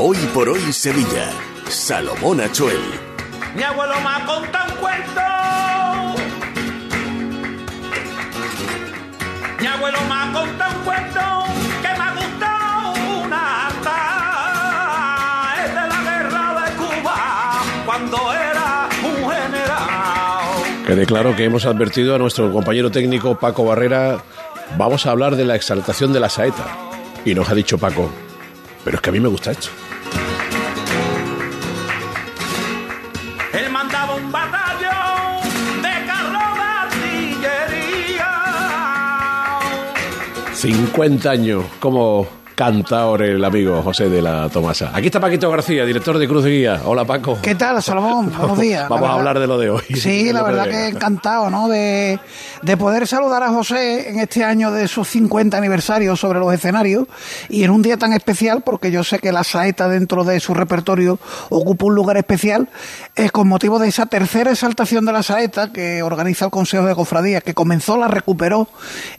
Hoy por hoy Sevilla. Salomón Achuel. Mi abuelo me ha contado un cuento. Mi abuelo me ha contado un cuento que me ha gustado una harta. Es de la guerra de Cuba cuando era un general. Quede claro que hemos advertido a nuestro compañero técnico Paco Barrera, vamos a hablar de la exaltación de la saeta. Y nos ha dicho Paco, pero es que a mí me gusta esto. Él mandaba un batallón de carro de artillería. 50 años como cantador el amigo José de la Tomasa. Aquí está Paquito García, director de Cruz de Guía. Hola Paco. ¿Qué tal, Salomón? Buenos días. Vamos a hablar de lo de hoy. Sí, la verdad que encantado, ¿no? De, de poder saludar a José en este año de su 50 aniversario sobre los escenarios y en un día tan especial, porque yo sé que la saeta dentro de su repertorio ocupa un lugar especial, es con motivo de esa tercera exaltación de la saeta que organiza el Consejo de Cofradías, que comenzó, la recuperó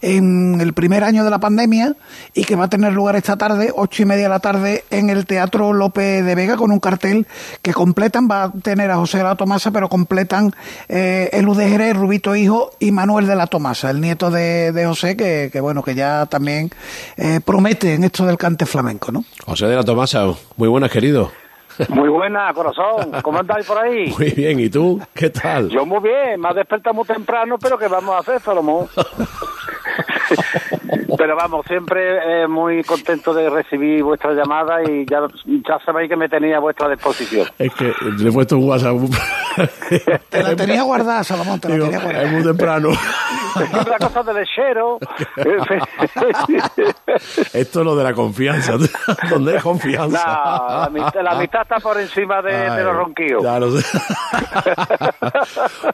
en el primer año de la pandemia y que va a tener lugar esta tarde, ocho y media de la tarde, en el Teatro López de Vega con un cartel que completan, va a tener a José de la Tomasa, pero completan eh, el Jerez, Rubito Hijo y Manuel de la Tomasa, el nieto de, de José, que, que, bueno, que ya también eh, promete en esto del cante flamenco, ¿no? José de la Tomasa, muy buenas querido. Muy buena, corazón. ¿Cómo andáis por ahí? Muy bien, ¿y tú? ¿Qué tal? Yo muy bien, me has despertado muy temprano, pero ¿qué vamos a hacer, Salomón? pero vamos, siempre eh, muy contento de recibir vuestra llamada y ya, ya sabéis que me tenía a vuestra disposición. Es que le he puesto un WhatsApp. Te la tenía guardada, Salomón, te la Digo, tenía es guardada. muy temprano. Es una cosa de lechero. Esto es lo de la confianza. ¿Dónde hay confianza? No, la, amistad, la amistad está por encima de, de los Ay, ronquillos. ya lo sé.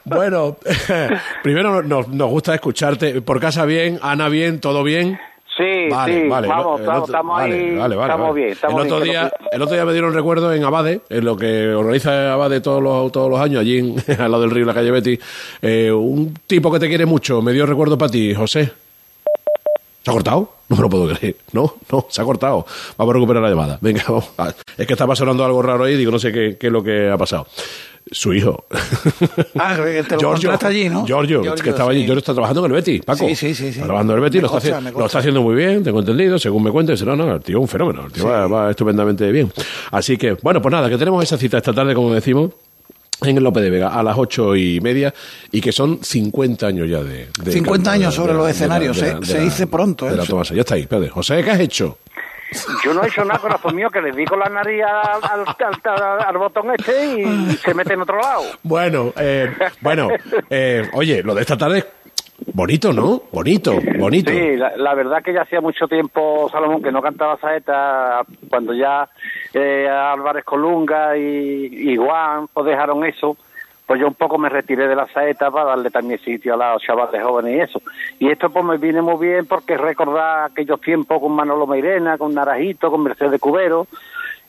bueno, primero nos, nos gusta escucharte. ¿Por casa bien? ¿Ana bien? ¿Todo bien? Sí, Vale, sí, vale. vamos, estamos, otro- estamos vale, ahí, vale, estamos bien. Estamos el, otro bien, día, no- el otro día me dieron recuerdo en Abade, en lo que organiza Abade todos los, todos los años, allí en- al lado del río, en la calle Betty. Eh, un tipo que te quiere mucho, me dio recuerdo para ti, José. ¿Se ha cortado? No me lo puedo creer. No, no, se ha cortado. Vamos a recuperar la llamada. Venga, vamos. Es que estaba sonando algo raro ahí, digo, no sé qué, qué es lo que ha pasado. Su hijo. Ah, que te lo allí, ¿no? Giorgio, Giorgio, que estaba allí. sí. Giorgio está trabajando en el Betty, Paco. Sí, sí, sí, sí. Está trabajando en el Betty, lo está, lo está haciendo muy bien, tengo entendido, según me cuenta. Dice, no, no, el tío es un fenómeno, el tío va, va estupendamente bien. Así que, bueno, pues nada, que tenemos esa cita esta tarde, como decimos, en el López de Vega, a las ocho y media, y que son 50 años ya de... de 50 de- años de- sobre de- los de- escenarios, de- se- de- se de- dice pronto, De ¿eh? la Tomasa, ya está ahí, espérate. José, ¿qué has hecho? Yo no he hecho nada, corazón mío, que le di con la nariz al, al, al- al botón este y se mete en otro lado. Bueno, eh, bueno, eh, oye, lo de esta tarde es bonito, ¿no? Bonito, bonito. Sí, la, la verdad que ya hacía mucho tiempo, Salomón, que no cantaba saeta, cuando ya eh, Álvarez Colunga y, y Juan pues dejaron eso, pues yo un poco me retiré de la saeta para darle también sitio a los chavales jóvenes y eso. Y esto pues me viene muy bien porque recordar aquellos tiempos con Manolo Meirena, con Narajito, con Mercedes Cubero,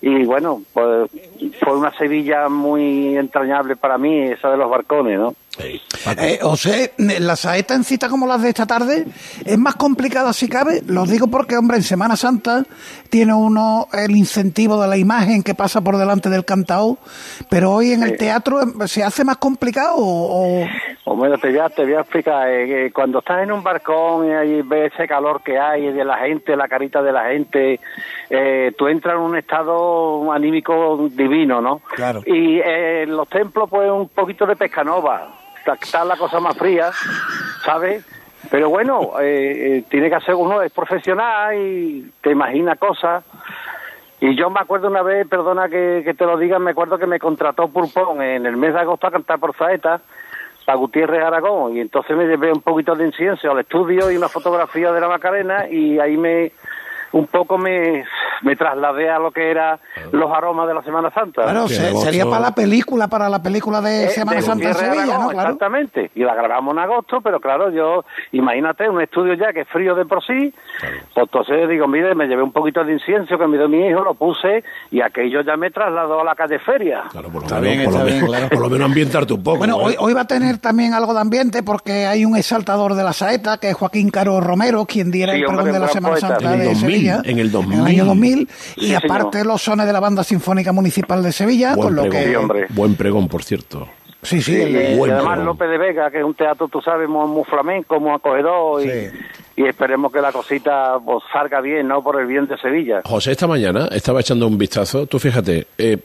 y bueno, pues fue una Sevilla muy entrañable para mí, esa de los barcones, ¿no? Eh, José, la saeta en cita como las de esta tarde es más complicada si cabe. Lo digo porque, hombre, en Semana Santa tiene uno el incentivo de la imagen que pasa por delante del cantao, pero hoy en el teatro eh, se hace más complicado o... o- Hombre, te voy a, te voy a explicar. eh, que cuando estás en un barcón y ahí ves ese calor que hay de la gente, la carita de la gente, eh, tú entras en un estado anímico divino, ¿no? Claro. Y eh, en los templos, pues un poquito de pescanova. Está, la cosa más fría, ¿sabes? Pero bueno, eh, eh, tiene que hacer uno, es profesional y te imagina cosas. Y yo me acuerdo una vez, perdona que, te lo diga, me acuerdo que me contrató Pulpón en el mes de agosto a cantar por Saeta para Gutiérrez Aragón y entonces me llevé un poquito de incienso al estudio y una fotografía de la Macarena y ahí me un poco me, me trasladé a lo que era los aromas de la Semana Santa. Claro, se- sería para la película, para la película de Eh, Semana de Santa en Sevilla, Aragón, ¿no? Claro. Exactamente. Y la grabamos en agosto, pero claro, yo, imagínate, un estudio ya que es frío de por sí. Pues entonces digo, mire, me llevé un poquito de incienso que me dio mi hijo, lo puse y aquello ya me trasladó a la calle Feria. Claro, por lo, Está menos, bien, por, lo está bien, menos, claro. por lo menos ambientarte un poco. Bueno, ¿eh? hoy, hoy va a tener también algo de ambiente porque hay un exaltador de la saeta, que es Joaquín Caro Romero, quien diera Sí, el pregón de la Semana poeta. Santa En el de 2000, Sevilla. en el 2000. año 2000. Y Sí, aparte señor. los sones de la Banda Sinfónica Municipal de Sevilla, Buen con lo pregón, que... Sí, hombre. buen pregón, por cierto. Sí, sí, Sí, el y además pregón. López de Vega, que es un teatro, tú sabes, muy, muy flamenco, muy acogedor, y, Sí. Y esperemos que la cosita pues, salga bien, ¿no? Por el bien de Sevilla. José, esta mañana estaba echando un vistazo. Tú fíjate, eh,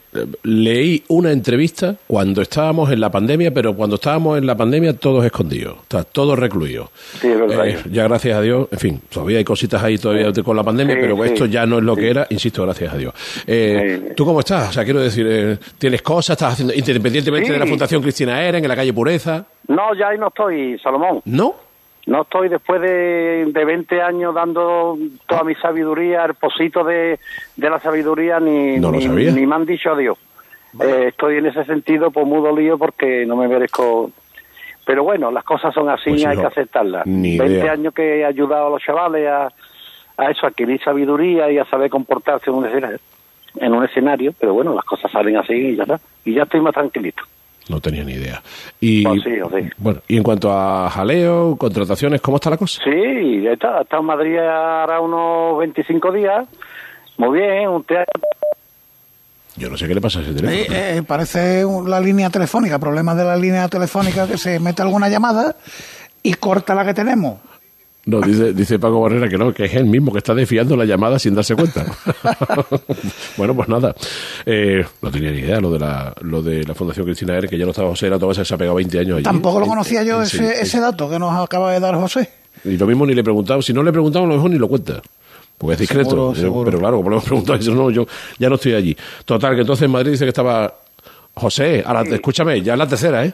leí una entrevista cuando estábamos en la pandemia, pero cuando estábamos en la pandemia todos escondidos, sea, todos recluidos. Sí, es verdad. Eh, ya gracias a Dios, en fin, todavía hay cositas ahí todavía con la pandemia, Sí, pero sí. esto ya no es lo que era, insisto, gracias a Dios. Eh. ¿Tú cómo estás? O sea, quiero decir, eh, ¿tienes cosas? ¿Estás haciendo, independientemente de la Fundación Cristina Eren, en la calle Pureza? No, ya ahí no estoy, Salomón. ¿No? No estoy después de, de 20 años dando toda mi sabiduría, el posito de, de la sabiduría, ni, No ni, me han dicho adiós. Eh, estoy en ese sentido pues muy dolido porque no me merezco... Pero bueno, las cosas son así Pues, hay que aceptarlas. ni 20 idea. años que he ayudado a los chavales a, a eso, a adquirir sabiduría y a saber comportarse en un escenario, en un escenario, pero bueno, las cosas salen así y ya está. Y ya estoy más tranquilito. No tenía ni idea. Y, Pues sí, sí. Bueno, y en cuanto a jaleo, contrataciones, ¿cómo está la cosa? Sí, ya está. He estado en Madrid ahora unos 25 días. Muy bien, un teatro. Yo no sé qué le pasa a ese teléfono. Eh, eh, parece un- la línea telefónica, problemas de la línea telefónica que se mete alguna llamada y corta la que tenemos. No, dice, dice Paco Barrera que no, que es él mismo que está desfiando la llamada sin darse cuenta. bueno, pues nada. Eh, no tenía ni idea lo de la, lo de la Fundación Cristina R, que ya no estaba José Erato, se ha pegado 20 años allí. Tampoco lo En- conocía yo en ese, ese dato que nos acaba de dar José. Y lo mismo ni le preguntamos. Si no le preguntamos, a lo mejor ni lo cuenta. Porque es discreto. Seguro, Pero- seguro. Pero claro, como le hemos preguntado, dice, no, yo ya no estoy allí. Total, que entonces en Madrid dice que estaba... José, ahora, escúchame, ya es la tercera, ¿eh?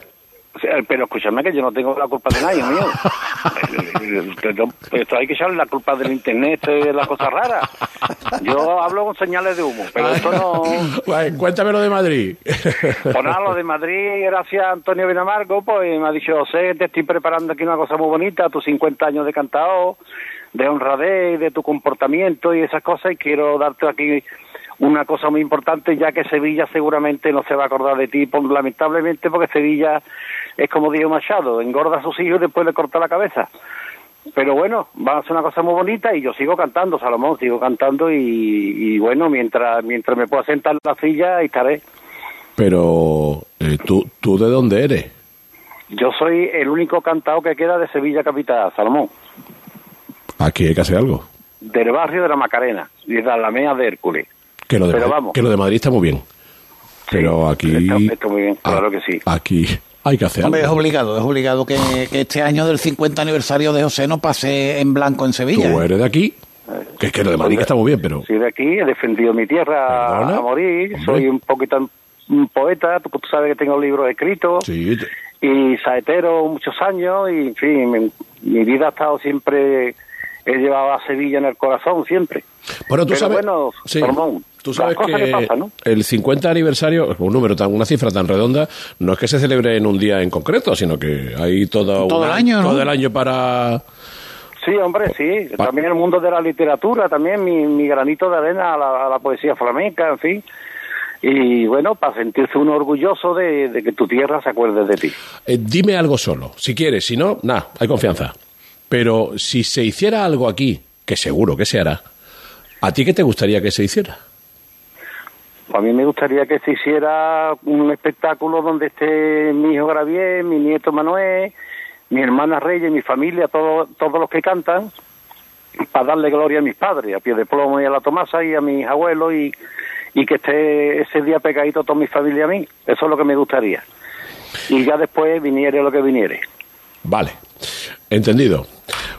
Sea, Pero escúchame que yo no tengo la culpa de nadie, mío. Esto hay que echarle la culpa del internet, es la cosa rara. Yo hablo con señales de humo, pero esto no... Cuéntame lo de Madrid. Pues nada, lo de Madrid, gracias a Antonio Benamargo, pues me ha dicho, José, te estoy preparando aquí una cosa muy bonita, tus 50 años de cantao, de honradez, de tu comportamiento y esas cosas, y quiero darte aquí una cosa muy importante, ya que Sevilla seguramente no se va a acordar de ti, por- lamentablemente, porque Sevilla es como Diego Machado, engorda a sus hijos y después le corta la cabeza. Pero bueno, va a ser una cosa muy bonita y yo sigo cantando, Salomón, sigo cantando y, y bueno, mientras mientras me pueda sentar en la silla, estaré. Pero, eh, ¿tú, ¿tú de dónde eres? Yo soy el único cantado que queda de Sevilla Capital, Salomón, Aquí hay que hacer algo. del barrio de la Macarena y de la Alameda de Hércules. Que lo de, Pero Madrid- vamos. que lo de Madrid está muy bien. Pero aquí... está- está muy bien, claro que sí. Aquí hay que hacer Hombre, es obligado, es obligado que, que este año del 50 aniversario de José no pase en blanco en Sevilla. Tú ¿eh? eres de aquí, que es que lo de Madrid que está muy bien, pero... Soy de aquí, he defendido mi tierra Perdona. a morir, Hombre. soy un poquito un poeta, tú, tú sabes que tengo libros escritos Sí, y saetero muchos años y en fin, mi, mi vida ha estado siempre, he llevado a Sevilla en el corazón siempre. Bueno, tú Pero sabes, bueno, sí, tú sabes que, que pasan, ¿no? el 50 aniversario, un número tan, una cifra tan redonda, no es que se celebre en un día en concreto, sino que hay todo, Todo un el año, ¿no? todo el año para Sí, hombre, sí. Pa- También el mundo de la literatura, también mi, mi granito de arena a la, a la poesía flamenca, en fin. Y bueno, para sentirse uno orgulloso de, de que tu tierra se acuerde de ti. Eh, dime algo solo, si quieres, si no, nada, hay confianza. Pero si se hiciera algo aquí, que seguro que se hará, ¿a ti qué te gustaría que se hiciera? A mí me gustaría que se hiciera un espectáculo donde esté mi hijo Gravier, mi nieto Manuel, mi hermana Reyes, mi familia, todo- todos los que cantan, para darle gloria a mis padres, a Pie de Plomo y a la Tomasa y a mis abuelos, y, y que esté ese día pegadito toda mi familia a mí. Eso es lo que me gustaría. Y ya después viniere lo que viniere. Vale, entendido.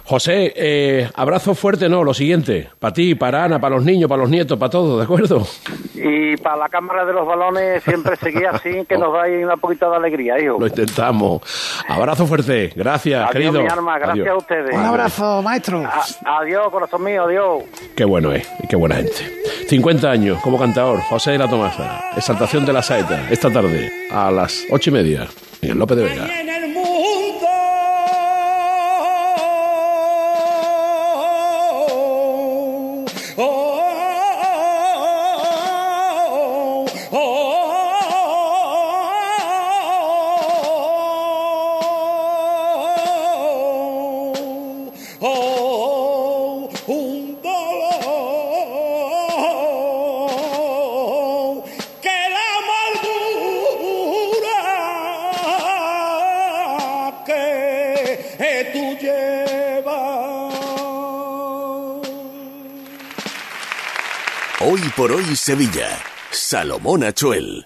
José, eh, abrazo fuerte, no, lo siguiente, para ti, para Ana, para los niños, para los nietos, para todos, ¿de acuerdo? Y para la cámara de los balones siempre seguía así, que nos da ahí una poquita de alegría, hijo. Lo intentamos. Abrazo fuerte, gracias, Adiós, querido. mi alma, gracias Adiós. a ustedes. Un abrazo, maestro. A- adiós, corazón mío, adiós. Qué bueno es, y qué buena gente. 50 años como cantador, José de la Tomasa, exaltación de la saeta, esta tarde a las ocho y media, en el López de Vega. oh, un dolor que la que. Hoy por hoy Sevilla. Salomón Achuel.